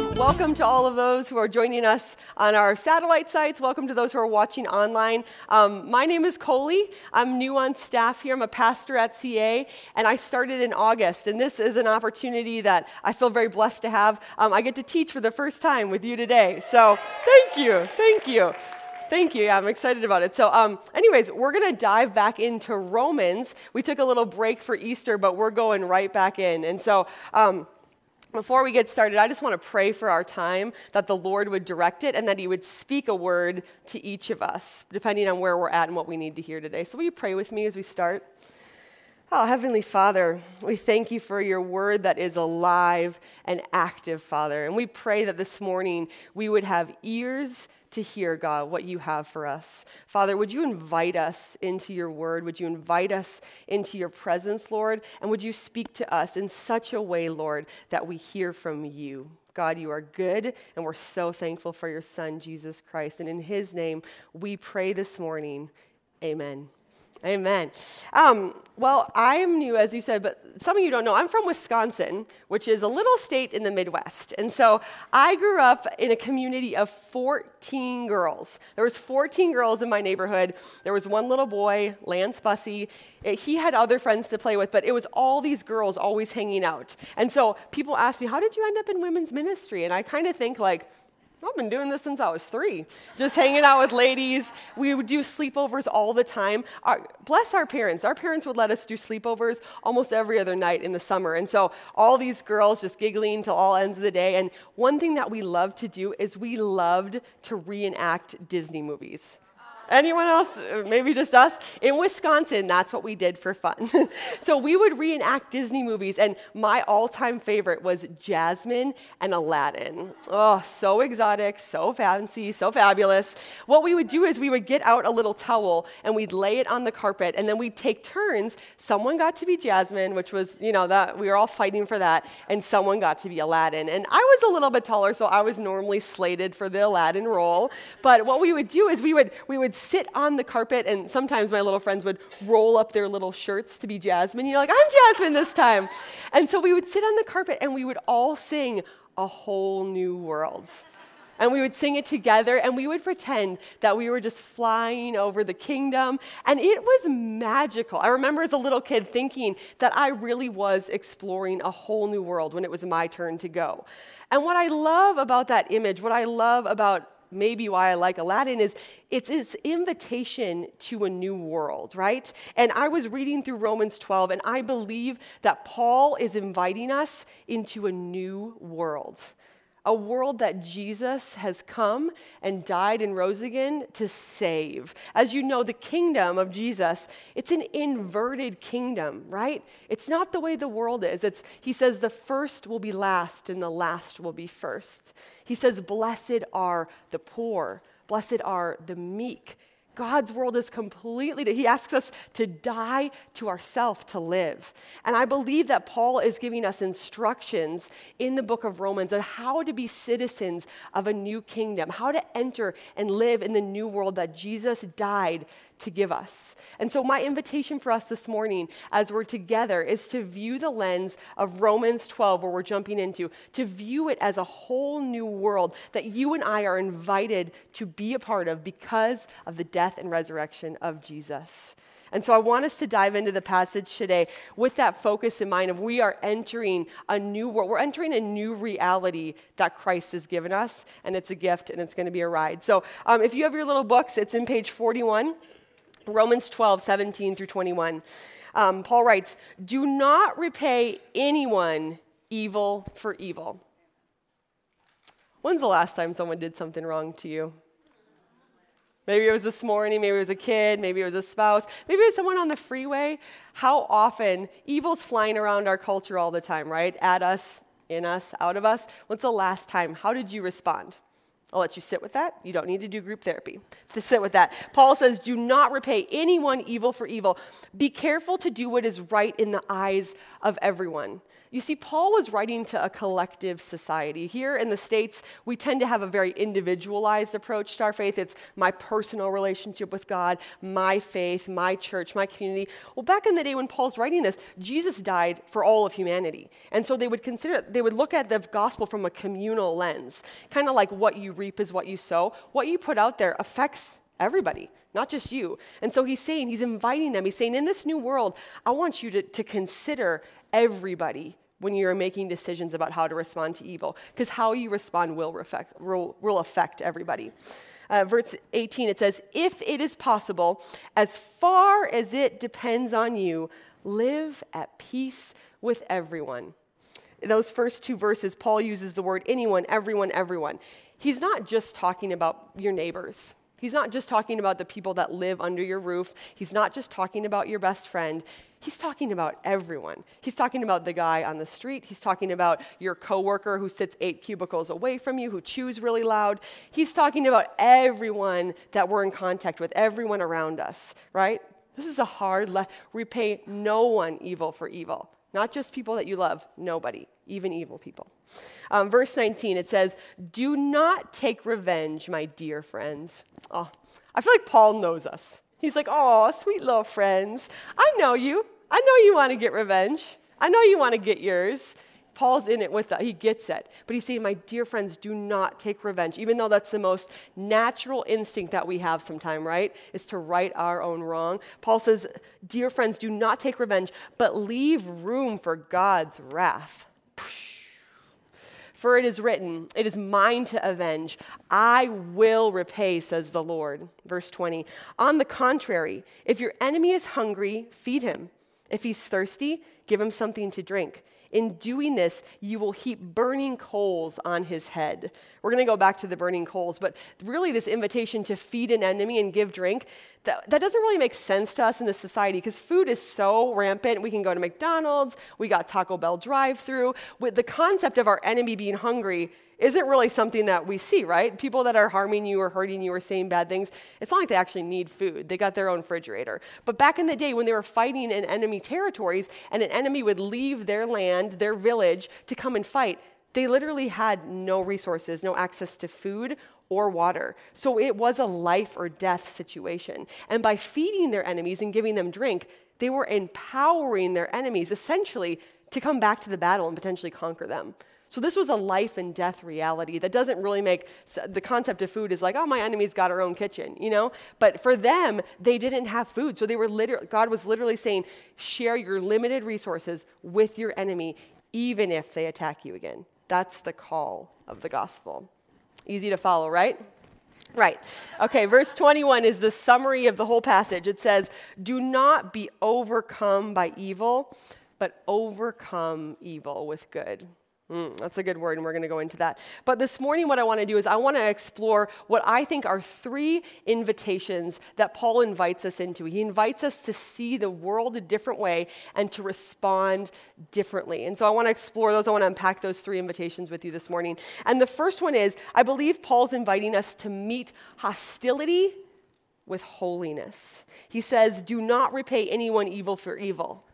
Welcome to all of those who are joining us on our satellite sites. Welcome to those who are watching online. Um, my name is Coley. I'm new on staff here. I'm a pastor at CA, and I started in August. And this is an opportunity that I feel very blessed to have. Um, I get to teach for the first time with you today. So thank you. Thank you. Thank you. Yeah, I'm excited about it. So, um, anyways, we're going to dive back into Romans. We took a little break for Easter, but we're going right back in. And so, um, before we get started, I just want to pray for our time that the Lord would direct it and that He would speak a word to each of us, depending on where we're at and what we need to hear today. So, will you pray with me as we start? Oh, Heavenly Father, we thank you for your word that is alive and active, Father. And we pray that this morning we would have ears to hear, God, what you have for us. Father, would you invite us into your word? Would you invite us into your presence, Lord? And would you speak to us in such a way, Lord, that we hear from you? God, you are good, and we're so thankful for your Son, Jesus Christ. And in his name, we pray this morning. Amen. Amen. Um, well, I'm new, as you said, but some of you don't know. I'm from Wisconsin, which is a little state in the Midwest. And so I grew up in a community of 14 girls. There was 14 girls in my neighborhood. There was one little boy, Lance Bussey. He had other friends to play with, but it was all these girls always hanging out. And so people ask me, how did you end up in women's ministry? And I kind of think like, I've been doing this since I was three, just hanging out with ladies. We would do sleepovers all the time. Our, bless our parents. Our parents would let us do sleepovers almost every other night in the summer. And so all these girls just giggling till all ends of the day. And one thing that we loved to do is we loved to reenact Disney movies. Anyone else? Uh, maybe just us? In Wisconsin, that's what we did for fun. so we would reenact Disney movies, and my all time favorite was Jasmine and Aladdin. Oh, so exotic, so fancy, so fabulous. What we would do is we would get out a little towel and we'd lay it on the carpet, and then we'd take turns. Someone got to be Jasmine, which was, you know, that we were all fighting for that, and someone got to be Aladdin. And I was a little bit taller, so I was normally slated for the Aladdin role. But what we would do is we would, we would sit on the carpet, and sometimes my little friends would roll up their little shirts to be Jasmine. You're like, I'm Jasmine this time. And so we would sit on the carpet and we would all sing a whole new world. And we would sing it together and we would pretend that we were just flying over the kingdom. And it was magical. I remember as a little kid thinking that I really was exploring a whole new world when it was my turn to go. And what I love about that image, what I love about maybe why I like Aladdin is it's its invitation to a new world, right? And I was reading through Romans 12, and I believe that Paul is inviting us into a new world a world that Jesus has come and died and rose again to save. As you know, the kingdom of Jesus, it's an inverted kingdom, right? It's not the way the world is. It's he says the first will be last and the last will be first. He says blessed are the poor, blessed are the meek. God's world is completely, he asks us to die to ourself to live. And I believe that Paul is giving us instructions in the book of Romans on how to be citizens of a new kingdom, how to enter and live in the new world that Jesus died to give us. And so, my invitation for us this morning as we're together is to view the lens of Romans 12, where we're jumping into, to view it as a whole new world that you and I are invited to be a part of because of the death and resurrection of Jesus. And so I want us to dive into the passage today with that focus in mind of we are entering a new world. We're entering a new reality that Christ has given us, and it's a gift and it's going to be a ride. So um, if you have your little books, it's in page 41. Romans 12, 17 through 21. Um, Paul writes, Do not repay anyone evil for evil. When's the last time someone did something wrong to you? Maybe it was this morning, maybe it was a kid, maybe it was a spouse, maybe it was someone on the freeway. How often evil's flying around our culture all the time, right? At us, in us, out of us. When's the last time? How did you respond? I'll let you sit with that. You don't need to do group therapy to sit with that. Paul says, Do not repay anyone evil for evil. Be careful to do what is right in the eyes of everyone. You see, Paul was writing to a collective society. Here in the States, we tend to have a very individualized approach to our faith. It's my personal relationship with God, my faith, my church, my community. Well, back in the day when Paul's writing this, Jesus died for all of humanity. And so they would consider, they would look at the gospel from a communal lens, kind of like what you reap is what you sow. What you put out there affects everybody, not just you. And so he's saying, he's inviting them, he's saying, in this new world, I want you to, to consider everybody when you're making decisions about how to respond to evil, because how you respond will, reflect, will, will affect everybody. Uh, verse 18, it says, If it is possible, as far as it depends on you, live at peace with everyone. Those first two verses, Paul uses the word anyone, everyone, everyone. He's not just talking about your neighbors. He's not just talking about the people that live under your roof. He's not just talking about your best friend. He's talking about everyone. He's talking about the guy on the street. He's talking about your coworker who sits eight cubicles away from you, who chews really loud. He's talking about everyone that we're in contact with, everyone around us, right? This is a hard le- repay no one evil for evil. Not just people that you love, nobody, even evil people. Um, verse 19, it says, Do not take revenge, my dear friends. Oh, I feel like Paul knows us. He's like, oh, sweet little friends. I know you. I know you want to get revenge. I know you want to get yours. Paul's in it with that. He gets it. But he's saying, My dear friends, do not take revenge, even though that's the most natural instinct that we have sometime, right? Is to right our own wrong. Paul says, Dear friends, do not take revenge, but leave room for God's wrath. For it is written, It is mine to avenge. I will repay, says the Lord. Verse 20. On the contrary, if your enemy is hungry, feed him. If he's thirsty, give him something to drink. In doing this, you will heap burning coals on his head. We're going to go back to the burning coals, but really, this invitation to feed an enemy and give drink, that, that doesn't really make sense to us in this society because food is so rampant. We can go to McDonald's, we got Taco Bell drive through. With the concept of our enemy being hungry isn't really something that we see, right? People that are harming you or hurting you or saying bad things, it's not like they actually need food. They got their own refrigerator. But back in the day when they were fighting in enemy territories and an enemy would leave their land, their village, to come and fight, they literally had no resources, no access to food or water. So it was a life or death situation. And by feeding their enemies and giving them drink, they were empowering their enemies essentially to come back to the battle and potentially conquer them. So this was a life and death reality that doesn't really make the concept of food is like, oh, my enemy's got her own kitchen, you know? But for them, they didn't have food. So they were literally, God was literally saying, share your limited resources with your enemy, even if they attack you again. That's the call of the gospel. Easy to follow, right? Right. Okay, verse 21 is the summary of the whole passage. It says, Do not be overcome by evil, but overcome evil with good. Mm, that's a good word, and we're going to go into that. But this morning, what I want to do is I want to explore what I think are three invitations that Paul invites us into. He invites us to see the world a different way and to respond differently. And so I want to explore those. I want to unpack those three invitations with you this morning. And the first one is I believe Paul's inviting us to meet hostility with holiness. He says, Do not repay anyone evil for evil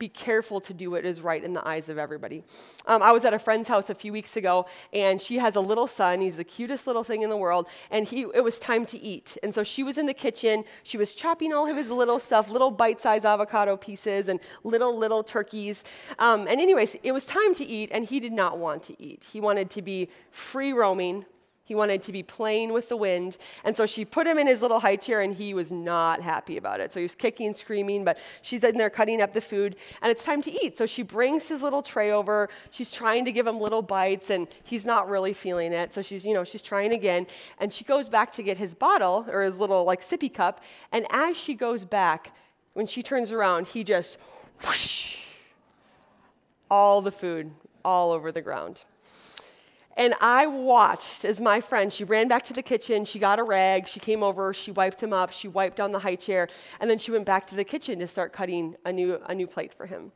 be careful to do what is right in the eyes of everybody. Um, I was at a friend's house a few weeks ago, and she has a little son. He's the cutest little thing in the world, and he, it was time to eat. And so she was in the kitchen. She was chopping all of his little stuff, little bite-sized avocado pieces and little, little turkeys. Um, and anyways, it was time to eat, and he did not want to eat. He wanted to be free roaming, he wanted to be playing with the wind. And so she put him in his little high chair, and he was not happy about it. So he was kicking and screaming, but she's in there cutting up the food, and it's time to eat. So she brings his little tray over. She's trying to give him little bites, and he's not really feeling it. So she's, you know, she's trying again. And she goes back to get his bottle or his little, like, sippy cup. And as she goes back, when she turns around, he just whoosh, all the food all over the ground. And I watched as my friend, she ran back to the kitchen, she got a rag, she came over, she wiped him up, she wiped down the high chair, and then she went back to the kitchen to start cutting a new, a new plate for him.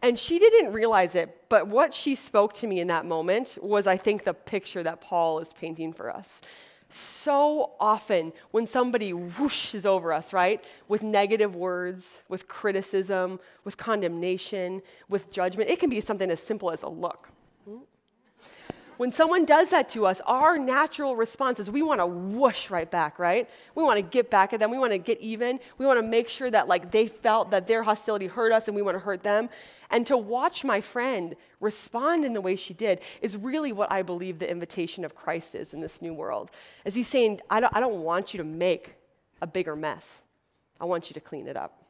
And she didn't realize it, but what she spoke to me in that moment was, I think, the picture that Paul is painting for us. So often, when somebody whooshes over us, right, with negative words, with criticism, with condemnation, with judgment, it can be something as simple as a look. When someone does that to us, our natural response is we want to whoosh right back, right? We want to get back at them. We want to get even. We want to make sure that like they felt that their hostility hurt us and we want to hurt them. And to watch my friend respond in the way she did is really what I believe the invitation of Christ is in this new world. As he's saying, I don't, I don't want you to make a bigger mess. I want you to clean it up.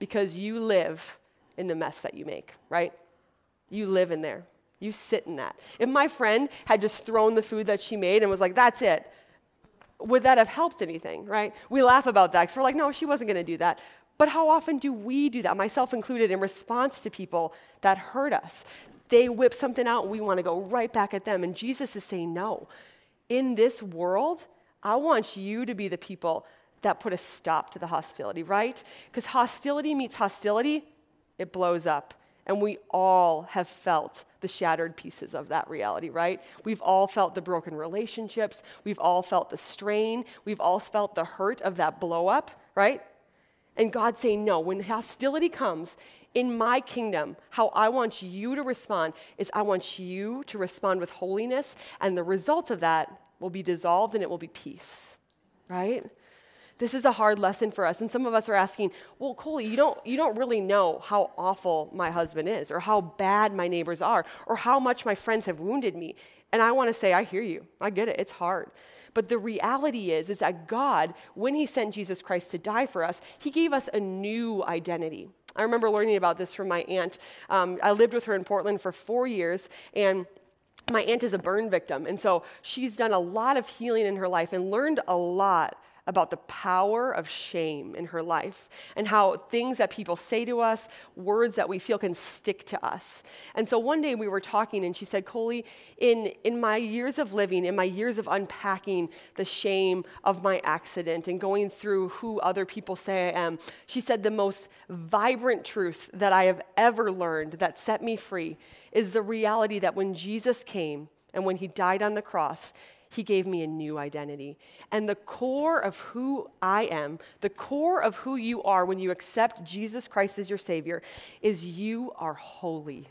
Because you live in the mess that you make, right? You live in there. You sit in that. If my friend had just thrown the food that she made and was like, that's it, would that have helped anything, right? We laugh about that because we're like, no, she wasn't going to do that. But how often do we do that, myself included, in response to people that hurt us? They whip something out and we want to go right back at them. And Jesus is saying, no. In this world, I want you to be the people that put a stop to the hostility, right? Because hostility meets hostility, it blows up. And we all have felt the shattered pieces of that reality, right? We've all felt the broken relationships. We've all felt the strain. We've all felt the hurt of that blow up, right? And God's saying, no, when hostility comes in my kingdom, how I want you to respond is I want you to respond with holiness, and the result of that will be dissolved and it will be peace, right? This is a hard lesson for us. And some of us are asking, well, Coley, you don't, you don't really know how awful my husband is, or how bad my neighbors are, or how much my friends have wounded me. And I want to say, I hear you. I get it. It's hard. But the reality is, is that God, when He sent Jesus Christ to die for us, He gave us a new identity. I remember learning about this from my aunt. Um, I lived with her in Portland for four years, and my aunt is a burn victim. And so she's done a lot of healing in her life and learned a lot about the power of shame in her life and how things that people say to us, words that we feel can stick to us. And so one day we were talking and she said, Coley, in, in my years of living, in my years of unpacking the shame of my accident and going through who other people say I am, she said, the most vibrant truth that I have ever learned that set me free is the reality that when Jesus came and when he died on the cross, he gave me a new identity. And the core of who I am, the core of who you are when you accept Jesus Christ as your Savior, is you are holy.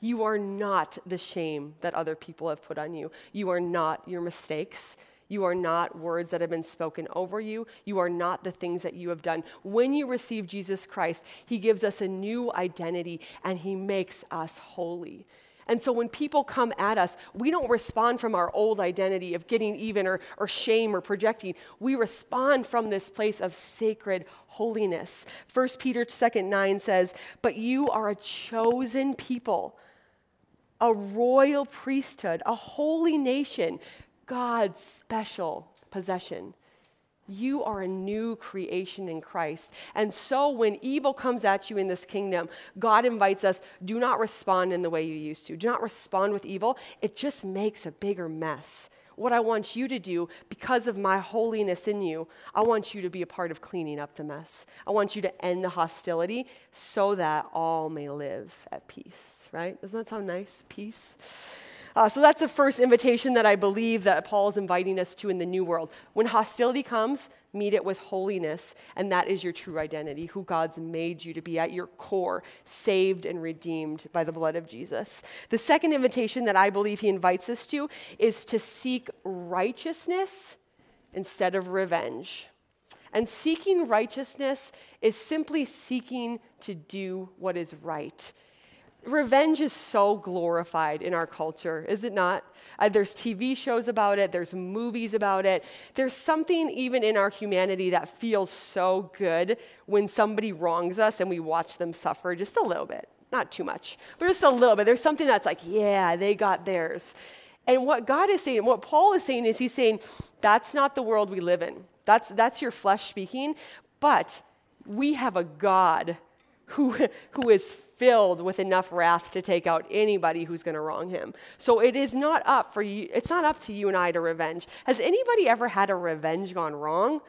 You are not the shame that other people have put on you. You are not your mistakes. You are not words that have been spoken over you. You are not the things that you have done. When you receive Jesus Christ, He gives us a new identity and He makes us holy. And so when people come at us, we don't respond from our old identity of getting even or, or shame or projecting. We respond from this place of sacred holiness. 1 Peter 2 9 says, But you are a chosen people, a royal priesthood, a holy nation, God's special possession. You are a new creation in Christ. And so when evil comes at you in this kingdom, God invites us do not respond in the way you used to. Do not respond with evil. It just makes a bigger mess. What I want you to do, because of my holiness in you, I want you to be a part of cleaning up the mess. I want you to end the hostility so that all may live at peace, right? Doesn't that sound nice? Peace. Uh, so that's the first invitation that I believe that Paul is inviting us to in the new world. When hostility comes, meet it with holiness, and that is your true identity, who God's made you to be at your core, saved and redeemed by the blood of Jesus. The second invitation that I believe he invites us to is to seek righteousness instead of revenge. And seeking righteousness is simply seeking to do what is right. Revenge is so glorified in our culture, is it not? Uh, there's TV shows about it, there's movies about it. There's something even in our humanity that feels so good when somebody wrongs us and we watch them suffer just a little bit. Not too much, but just a little bit. There's something that's like, yeah, they got theirs. And what God is saying, what Paul is saying is he's saying, that's not the world we live in. That's, that's your flesh speaking, but we have a God who, who is filled with enough wrath to take out anybody who's going to wrong him. So it is not up for you, it's not up to you and I to revenge. Has anybody ever had a revenge gone wrong?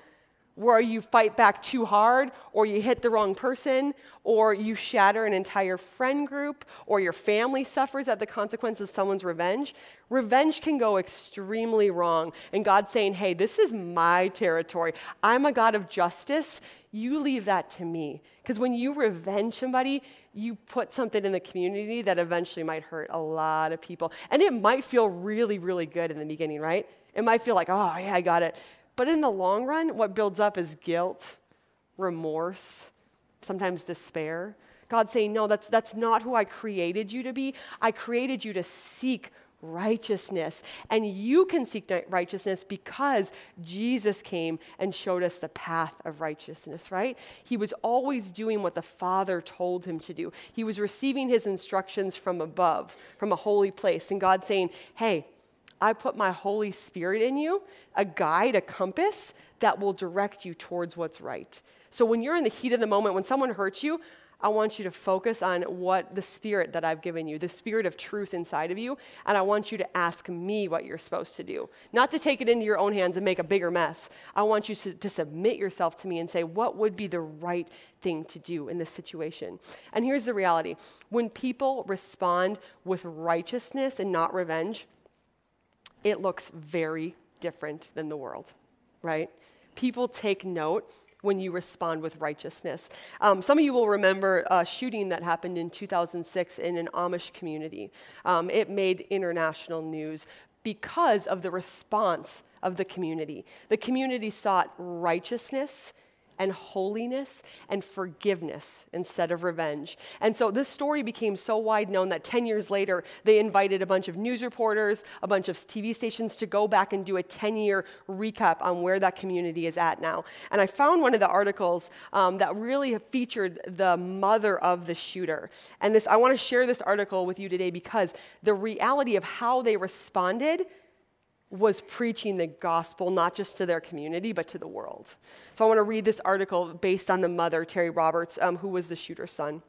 Where you fight back too hard, or you hit the wrong person, or you shatter an entire friend group, or your family suffers at the consequence of someone's revenge, revenge can go extremely wrong. And God's saying, hey, this is my territory. I'm a God of justice. You leave that to me. Because when you revenge somebody, you put something in the community that eventually might hurt a lot of people. And it might feel really, really good in the beginning, right? It might feel like, oh, yeah, I got it. But in the long run, what builds up is guilt, remorse, sometimes despair. God saying, No, that's, that's not who I created you to be. I created you to seek righteousness. And you can seek righteousness because Jesus came and showed us the path of righteousness, right? He was always doing what the Father told him to do. He was receiving his instructions from above, from a holy place. And God saying, Hey, I put my Holy Spirit in you, a guide, a compass that will direct you towards what's right. So when you're in the heat of the moment, when someone hurts you, I want you to focus on what the spirit that I've given you, the spirit of truth inside of you, and I want you to ask me what you're supposed to do. Not to take it into your own hands and make a bigger mess. I want you to, to submit yourself to me and say, what would be the right thing to do in this situation? And here's the reality when people respond with righteousness and not revenge, it looks very different than the world, right? People take note when you respond with righteousness. Um, some of you will remember a shooting that happened in 2006 in an Amish community. Um, it made international news because of the response of the community. The community sought righteousness and holiness and forgiveness instead of revenge. And so this story became so wide known that 10 years later, they invited a bunch of news reporters, a bunch of TV stations to go back and do a 10 year recap on where that community is at now. And I found one of the articles um, that really featured the mother of the shooter. And this, I want to share this article with you today because the reality of how they responded was preaching the gospel, not just to their community, but to the world. So I want to read this article based on the mother, Terri Roberts, um, who was the shooter's son.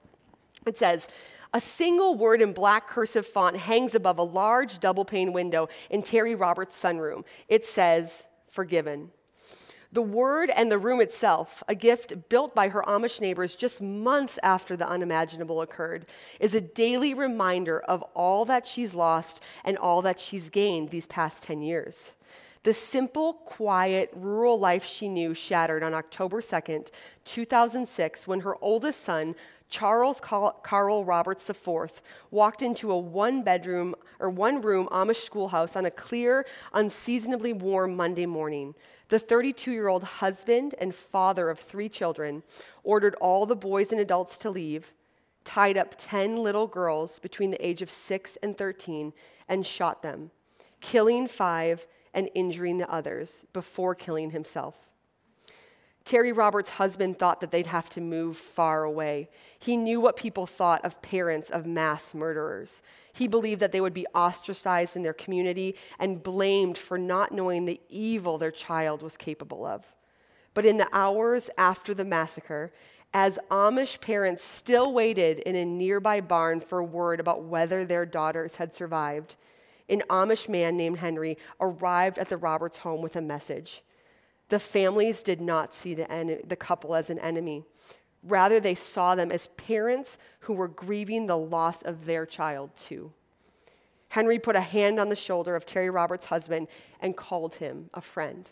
It says, a single word in black cursive font hangs above a large double pane window in Terri Roberts' sunroom. It says, forgiven. The word and the room itself, a gift built by her Amish neighbors just months after the unimaginable occurred, is a daily reminder of all that she's lost and all that she's gained these past 10 years. The simple, quiet, rural life she knew shattered on October 2nd, 2006, when her oldest son, Charles Carl Roberts IV, walked into a one bedroom or one room Amish schoolhouse on a clear, unseasonably warm Monday morning. The 32 year old husband and father of three children ordered all the boys and adults to leave, tied up 10 little girls between the age of 6 and 13, and shot them, killing five and injuring the others before killing himself. Terri Roberts' husband thought that they'd have to move far away. He knew what people thought of parents of mass murderers. He believed that they would be ostracized in their community and blamed for not knowing the evil their child was capable of. But in the hours after the massacre, as Amish parents still waited in a nearby barn for word about whether their daughters had survived, an Amish man named Henry arrived at the Roberts home with a message. The families did not see the, en- the couple as an enemy. Rather, they saw them as parents who were grieving the loss of their child, too. Henry put a hand on the shoulder of Terri Roberts' husband and called him a friend.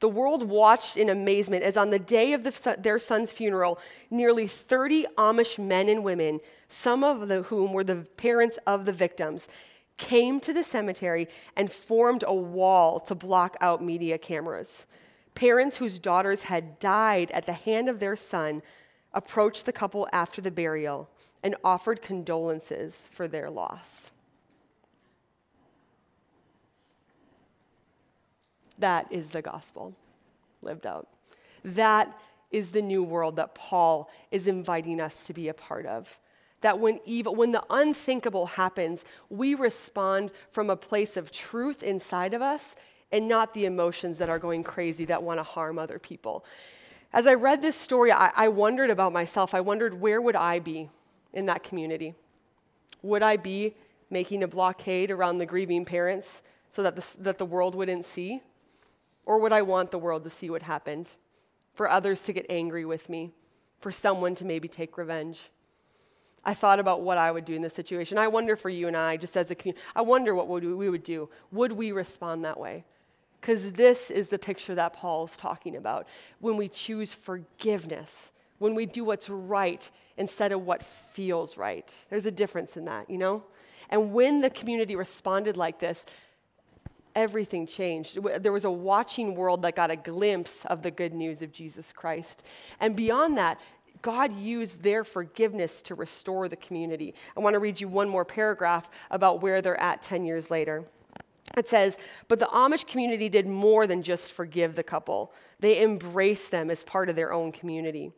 The world watched in amazement as on the day of the, their son's funeral, nearly 30 Amish men and women, some of whom were the parents of the victims, came to the cemetery and formed a wall to block out media cameras. Parents whose daughters had died at the hand of their son approached the couple after the burial and offered condolences for their loss. That is the gospel lived out. That is the new world that Paul is inviting us to be a part of that when evil when the unthinkable happens we respond from a place of truth inside of us and not the emotions that are going crazy that want to harm other people as i read this story I, I wondered about myself i wondered where would i be in that community would i be making a blockade around the grieving parents so that the, that the world wouldn't see Or would I want the world to see what happened? For others to get angry with me? For someone to maybe take revenge? I thought about what I would do in this situation. I wonder for you and I, just as a community, I wonder what we would do. Would we respond that way? Because this is the picture that Paul's talking about. When we choose forgiveness, when we do what's right instead of what feels right. There's a difference in that, you know? And when the community responded like this, everything changed. There was a watching world that got a glimpse of the good news of Jesus Christ. And beyond that, God used their forgiveness to restore the community. I want to read you one more paragraph about where they're at 10 years later. It says, But the Amish community did more than just forgive the couple, they embraced them as part of their own community.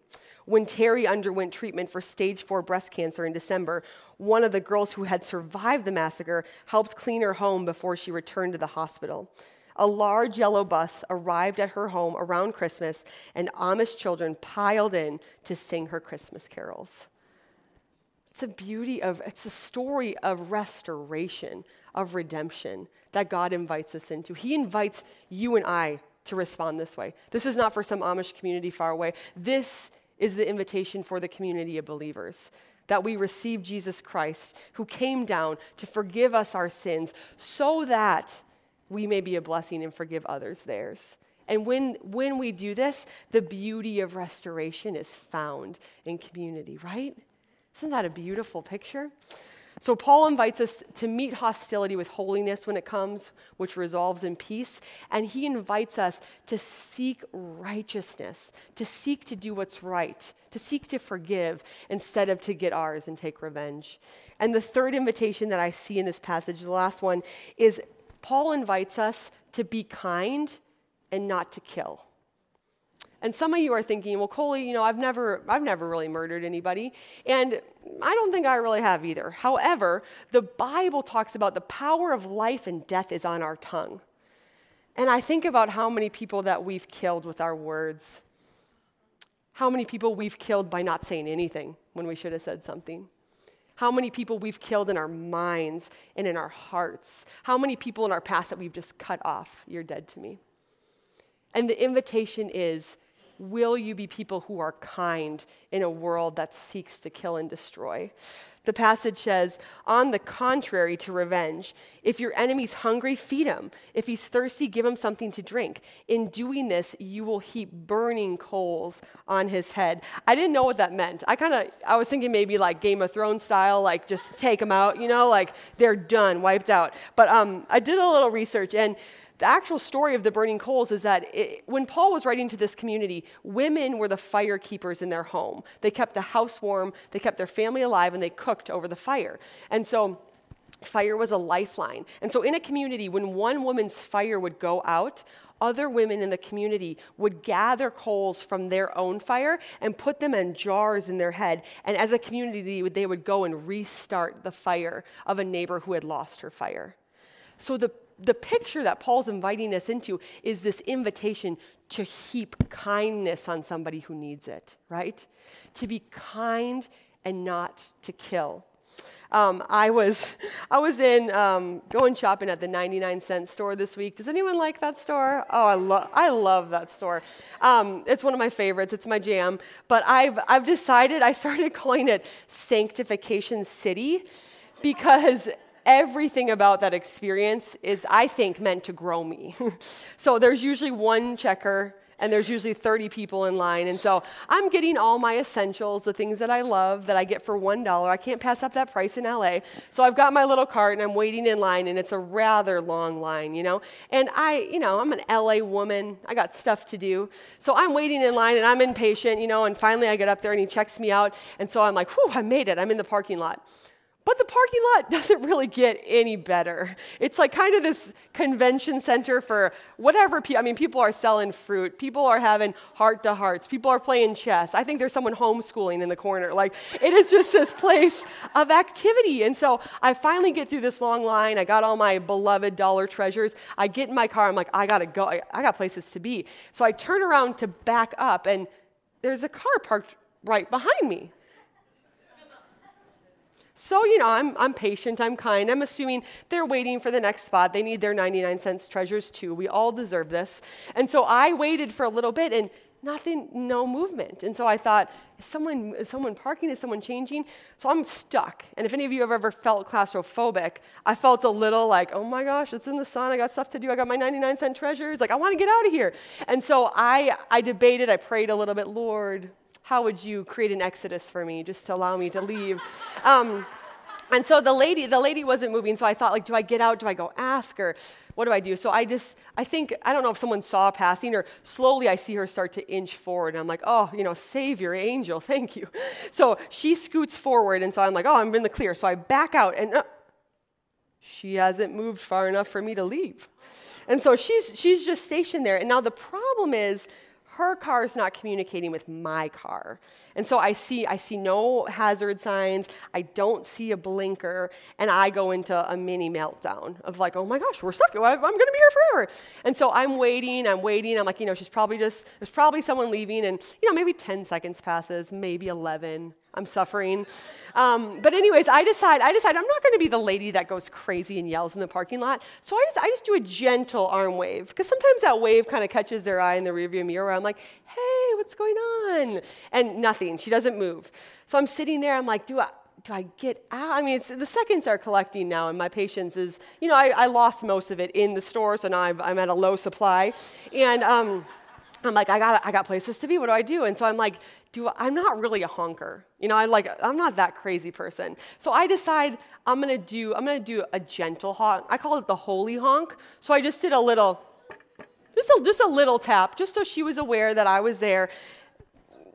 When Terri underwent treatment for stage four breast cancer in December, one of the girls who had survived the massacre helped clean her home before she returned to the hospital. A large yellow bus arrived at her home around Christmas, and Amish children piled in to sing her Christmas carols. It's a beauty of, it's a story of restoration, of redemption that God invites us into. He invites you and I to respond this way. This is not for some Amish community far away. This is the invitation for the community of believers that we receive Jesus Christ, who came down to forgive us our sins so that we may be a blessing and forgive others theirs. And when, when we do this, the beauty of restoration is found in community, right? Isn't that a beautiful picture? So, Paul invites us to meet hostility with holiness when it comes, which resolves in peace. And he invites us to seek righteousness, to seek to do what's right, to seek to forgive instead of to get ours and take revenge. And the third invitation that I see in this passage, the last one, is Paul invites us to be kind and not to kill. And some of you are thinking, well, Coley, you know, I've never, I've never really murdered anybody. And I don't think I really have either. However, the Bible talks about the power of life and death is on our tongue. And I think about how many people that we've killed with our words. How many people we've killed by not saying anything when we should have said something. How many people we've killed in our minds and in our hearts. How many people in our past that we've just cut off. You're dead to me. And the invitation is Will you be people who are kind in a world that seeks to kill and destroy? The passage says, On the contrary to revenge, if your enemy's hungry, feed him. If he's thirsty, give him something to drink. In doing this, you will heap burning coals on his head. I didn't know what that meant. I kind of, I was thinking maybe like Game of Thrones style, like just take them out, you know, like they're done, wiped out. But um, I did a little research, and the actual story of the burning coals is that it, when Paul was writing to this community, women were the fire keepers in their home. They kept the house warm, they kept their family alive, and they cooked over the fire. And so fire was a lifeline. And so in a community, when one woman's fire would go out, other women in the community would gather coals from their own fire and put them in jars in their head. And as a community, they would go and restart the fire of a neighbor who had lost her fire. So the the picture that Paul's inviting us into is this invitation to heap kindness on somebody who needs it, right? To be kind and not to kill. Um, I was I was in um, going shopping at the 99 cent store this week. Does anyone like that store? Oh, I love I love that store. Um, it's one of my favorites. It's my jam. But I've I've decided I started calling it Sanctification City because everything about that experience is, I think, meant to grow me. so there's usually one checker and there's usually 30 people in line. And so I'm getting all my essentials, the things that I love that I get for $1. I can't pass up that price in LA. So I've got my little cart and I'm waiting in line, and it's a rather long line, you know? And I, you know, I'm an LA woman. I got stuff to do. So I'm waiting in line and I'm impatient, you know, and finally I get up there and he checks me out. And so I'm like, whew, I made it. I'm in the parking lot. But the parking lot doesn't really get any better. It's like kind of this convention center for whatever. Pe- I mean, people are selling fruit. People are having heart to hearts. People are playing chess. I think there's someone homeschooling in the corner. Like, it is just this place of activity. And so I finally get through this long line. I got all my beloved dollar treasures. I get in my car. I'm like, I gotta go. I, I got places to be. So I turn around to back up, and there's a car parked right behind me. So, you know, I'm, I'm patient, I'm kind. I'm assuming they're waiting for the next spot. They need their 99 cents treasures too. We all deserve this. And so I waited for a little bit and nothing, no movement. And so I thought, is someone, is someone parking? Is someone changing? So I'm stuck. And if any of you have ever felt claustrophobic, I felt a little like, oh my gosh, it's in the sun. I got stuff to do. I got my 99 cent treasures. Like, I want to get out of here. And so I, I debated, I prayed a little bit, Lord, how would you create an exodus for me just to allow me to leave? Um, and so the lady, the lady wasn't moving, so I thought, like, do I get out? Do I go ask her? What do I do? So I just, I think, I don't know if someone saw passing or slowly I see her start to inch forward. And I'm like, oh, you know, Savior, angel, thank you. So she scoots forward, and so I'm like, oh, I'm in the clear. So I back out, and uh, she hasn't moved far enough for me to leave. And so she's, she's just stationed there. And now the problem is, her car is not communicating with my car. And so I see, I see no hazard signs, I don't see a blinker, and I go into a mini meltdown of like, oh my gosh, we're stuck. I'm going to be here forever. And so I'm waiting, I'm waiting. I'm like, you know, she's probably just, there's probably someone leaving, and, you know, maybe 10 seconds passes, maybe 11. I'm suffering. Um, but anyways, I decide, I decide I'm not going to be the lady that goes crazy and yells in the parking lot. So I just, I just do a gentle arm wave because sometimes that wave kind of catches their eye in the rearview mirror. I'm like, hey, what's going on? And nothing. She doesn't move. So I'm sitting there. I'm like, do I? Do I get out? I mean, the seconds are collecting now, and my patience is, you know, I, I lost most of it in the store, so now I'm, I'm at a low supply. And, um, I'm like, I got, I got places to be. What do I do? And so I'm like, do I, I'm not really a honker. You know, I like, I'm not that crazy person. So I decide I'm gonna do, I'm gonna do a gentle honk. I call it the holy honk. So I just did a little, just a, just a little tap, just so she was aware that I was there.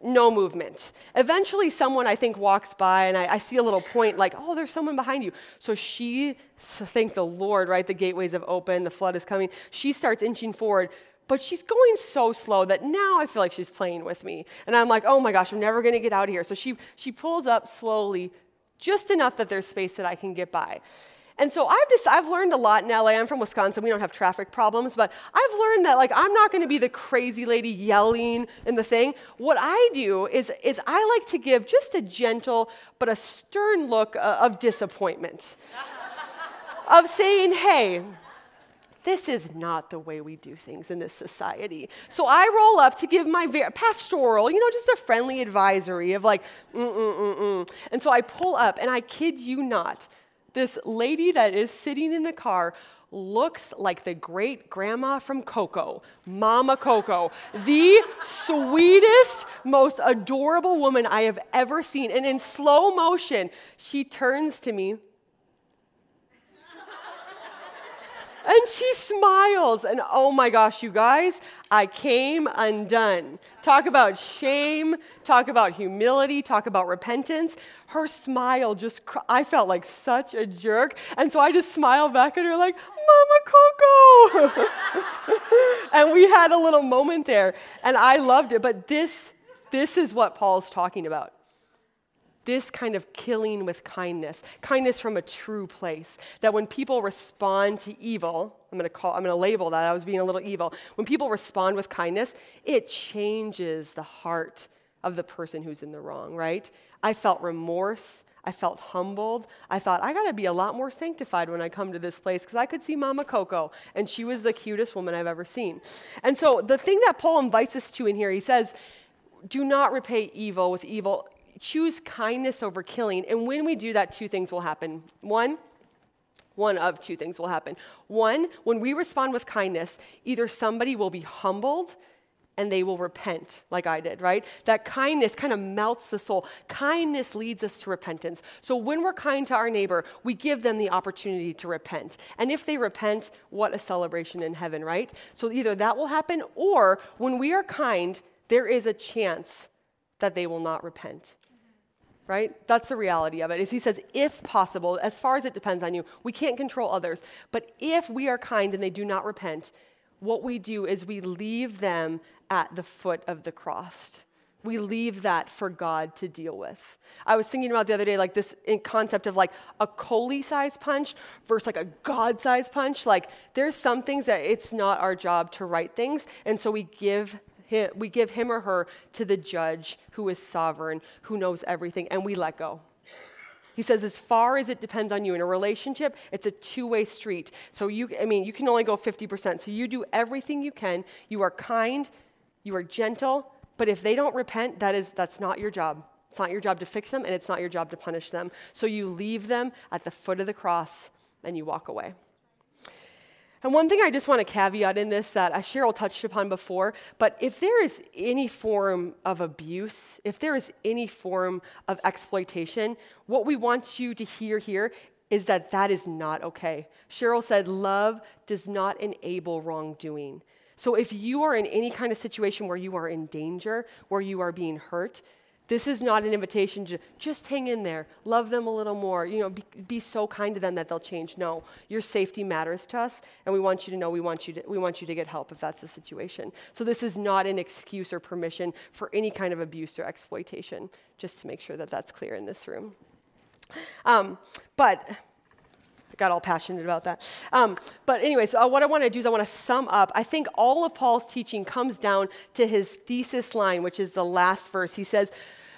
No movement. Eventually, someone I think walks by, and I, I see a little point like, oh, there's someone behind you. So she, thank the Lord, right? The gateways have opened, the flood is coming. She starts inching forward but she's going so slow that now I feel like she's playing with me. And I'm like, oh my gosh, I'm never going to get out of here. So she, she pulls up slowly, just enough that there's space that I can get by. And so I've just I've learned a lot in LA. I'm from Wisconsin. We don't have traffic problems, but I've learned that like I'm not going to be the crazy lady yelling in the thing. What I do is is I like to give just a gentle but a stern look uh, of disappointment. of saying, "Hey, this is not the way we do things in this society. So I roll up to give my pastoral, you know, just a friendly advisory of like, mm, mm, mm, mm. And so I pull up, and I kid you not, this lady that is sitting in the car looks like the great grandma from Coco, Mama Coco, the sweetest, most adorable woman I have ever seen. And in slow motion, she turns to me And she smiles. And oh my gosh, you guys, I came undone. Talk about shame, talk about humility, talk about repentance. Her smile just, I felt like such a jerk. And so I just smiled back at her, like, Mama Coco. and we had a little moment there. And I loved it. But this, this is what Paul's talking about this kind of killing with kindness, kindness from a true place. That when people respond to evil, I'm to call I'm to label that I was being a little evil. When people respond with kindness, it changes the heart of the person who's in the wrong, right? I felt remorse. I felt humbled. I thought, I got to be a lot more sanctified when I come to this place because I could see Mama Coco, and she was the cutest woman I've ever seen. And so, the thing that Paul invites us to in here, he says, do not repay evil with evil choose kindness over killing. And when we do that, two things will happen. One, one of two things will happen. One, when we respond with kindness, either somebody will be humbled and they will repent, like I did, right? That kindness kind of melts the soul. Kindness leads us to repentance. So when we're kind to our neighbor, we give them the opportunity to repent. And if they repent, what a celebration in heaven, right? So either that will happen, or when we are kind, there is a chance that they will not repent right? That's the reality of it. Is he says, if possible, as far as it depends on you, we can't control others, but if we are kind and they do not repent, what we do is we leave them at the foot of the cross. We leave that for God to deal with. I was thinking about the other day, like this concept of like a Coley size punch versus like a God size punch. Like there's some things that it's not our job to write things, and so we give him, we give him or her to the judge who is sovereign, who knows everything, and we let go. He says, as far as it depends on you in a relationship, it's a two way street. So, you, I mean, you can only go 50%. So, you do everything you can. You are kind, you are gentle, but if they don't repent, that is, that's not your job. It's not your job to fix them, and it's not your job to punish them. So, you leave them at the foot of the cross and you walk away. And one thing I just want to caveat in this that uh, Cheryl touched upon before, but if there is any form of abuse, if there is any form of exploitation, what we want you to hear here is that that is not okay. Cheryl said, Love does not enable wrongdoing. So if you are in any kind of situation where you are in danger, where you are being hurt, this is not an invitation to just hang in there, love them a little more, you know, be, be, so kind to them that they'll change. No, your safety matters to us, and we want you to know we want you to, we want you to get help if that's the situation. So this is not an excuse or permission for any kind of abuse or exploitation, just to make sure that that's clear in this room. Um, but I got all passionate about that. Um, but anyways, uh, what I want to do is I want to sum up. I think all of Paul's teaching comes down to his thesis line, which is the last verse. He says,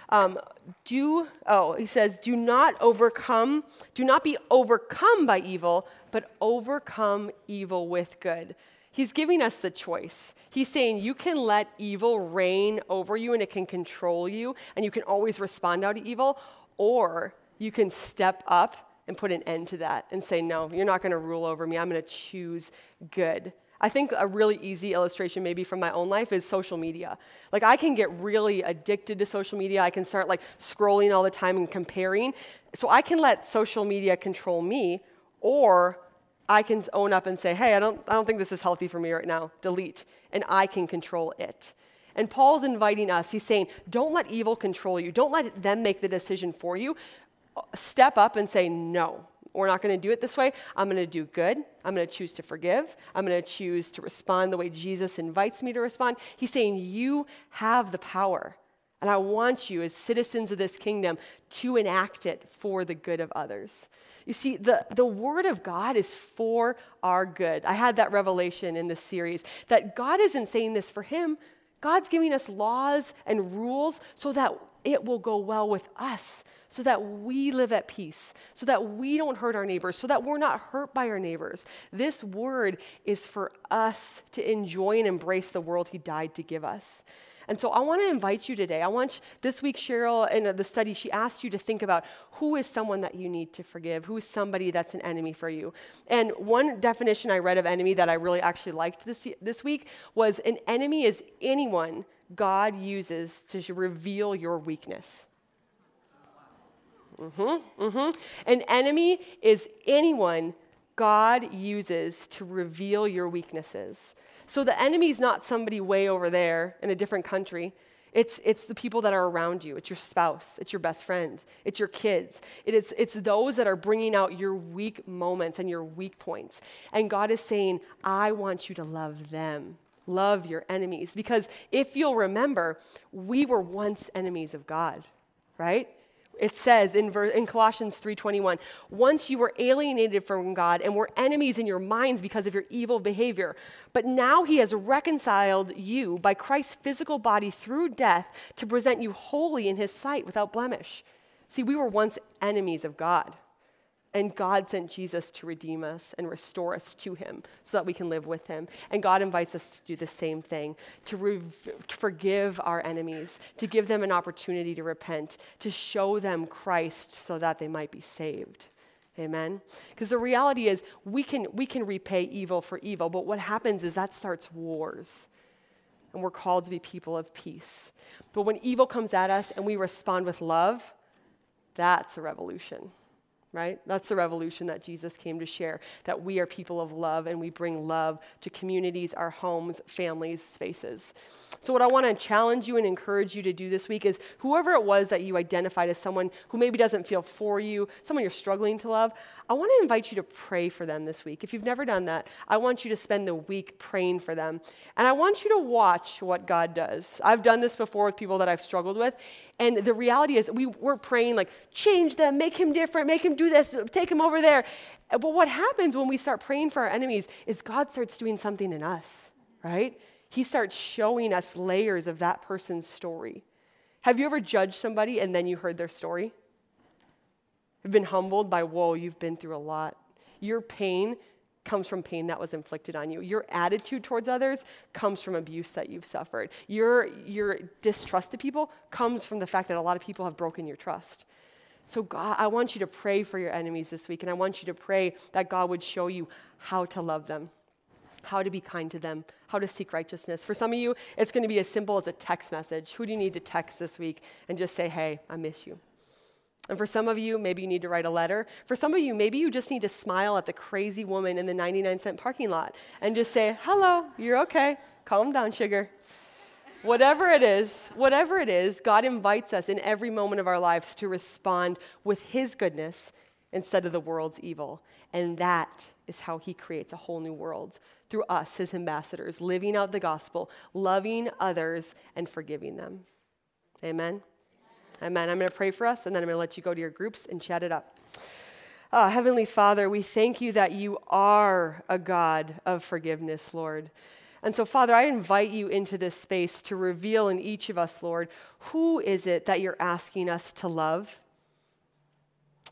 um, do oh he says do not overcome do not be overcome by evil but overcome evil with good he's giving us the choice he's saying you can let evil reign over you and it can control you and you can always respond out to evil or you can step up and put an end to that and say, no, you're not going to rule over me. I'm going to choose good. I think a really easy illustration, maybe from my own life, is social media. Like, I can get really addicted to social media. I can start like scrolling all the time and comparing. So, I can let social media control me, or I can own up and say, hey, I don't, I don't think this is healthy for me right now. Delete. And I can control it. And Paul's inviting us, he's saying, don't let evil control you. Don't let them make the decision for you step up and say, no, we're not going to do it this way. I'm going to do good. I'm going to choose to forgive. I'm going to choose to respond the way Jesus invites me to respond. He's saying, You have the power. And I want you, as citizens of this kingdom, to enact it for the good of others. You see, the, the Word of God is for our good. I had that revelation in this series that God isn't saying this for Him, God's giving us laws and rules so that it will go well with us, so that we live at peace, so that we don't hurt our neighbors, so that we're not hurt by our neighbors. This word is for us to enjoy and embrace the world He died to give us. And so I want to invite you today. I want this week, Cheryl, in the study, she asked you to think about who is someone that you need to forgive, who is somebody that's an enemy for you. And one definition I read of enemy that I really actually liked this, this week was an enemy is anyone God uses to reveal your weakness. Mm-hmm, mm-hmm. An enemy is anyone God uses to reveal your weaknesses. So the enemy is not somebody way over there in a different country. It's, it's the people that are around you. It's your spouse. It's your best friend. It's your kids. It is, it's those that are bringing out your weak moments and your weak points. And God is saying, I want you to love them love your enemies. Because if you'll remember, we were once enemies of God, right? It says in, ver- in Colossians 3:21, once you were alienated from God and were enemies in your minds because of your evil behavior, but now he has reconciled you by Christ's physical body through death to present you holy in his sight without blemish. See, we were once enemies of God. And God sent Jesus to redeem us and restore us to Him so that we can live with Him. And God invites us to do the same thing to, re- to forgive our enemies, to give them an opportunity to repent, to show them Christ so that they might be saved. Amen? Because the reality is, we can, we can repay evil for evil, but what happens is that starts wars. And we're called to be people of peace. But when evil comes at us and we respond with love, that's a revolution right? That's the revolution that Jesus came to share that we are people of love and we bring love to communities, our homes, families, spaces. So, what I want to challenge you and encourage you to do this week is whoever it was that you identified as someone who maybe doesn't feel for you, someone you're struggling to love, I want to invite you to pray for them this week. If you've never done that, I want you to spend the week praying for them. And I want you to watch what God does. I've done this before with people that I've struggled with. And the reality is, we, we're praying like, change them, make him different, make him do this, take him over there. But what happens when we start praying for our enemies is God starts doing something in us, right? He starts showing us layers of that person's story. Have you ever judged somebody and then you heard their story? I've been humbled by, whoa, you've been through a lot. Your pain comes from pain that was inflicted on you. Your attitude towards others comes from abuse that you've suffered. Your, your distrust of people comes from the fact that a lot of people have broken your trust. So, God, I want you to pray for your enemies this week, and I want you to pray that God would show you how to love them, how to be kind to them, how to seek righteousness. For some of you, it's going to be as simple as a text message. Who do you need to text this week and just say, hey, I miss you? And for some of you, maybe you need to write a letter. For some of you, maybe you just need to smile at the crazy woman in the 99 cent parking lot and just say, hello, you're okay. Calm down, sugar. whatever it is, whatever it is, God invites us in every moment of our lives to respond with His goodness instead of the world's evil. And that is how He creates a whole new world through us, His ambassadors, living out the gospel, loving others, and forgiving them. Amen. Amen. I'm going to pray for us, and then I'm going to let you go to your groups and chat it up. Uh, Heavenly Father, we thank you that you are a God of forgiveness, Lord. And so, Father, I invite you into this space to reveal in each of us, Lord, who is it that you're asking us to love?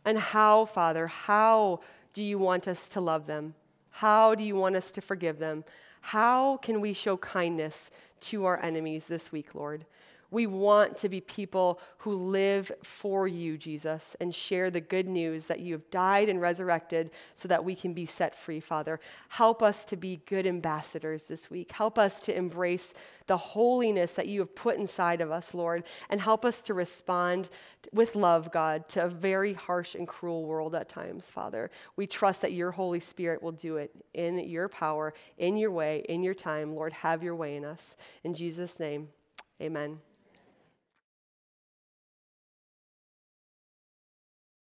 And how, Father, how do you want us to love them? How do you want us to forgive them? How can we show kindness to our enemies this week, Lord? We want to be people who live for you, Jesus, and share the good news that you have died and resurrected so that we can be set free, Father. Help us to be good ambassadors this week. Help us to embrace the holiness that you have put inside of us, Lord, and help us to respond with love, God, to a very harsh and cruel world at times, Father. We trust that your Holy Spirit will do it in your power, in your way, in your time. Lord, have your way in us. In Jesus' name, amen.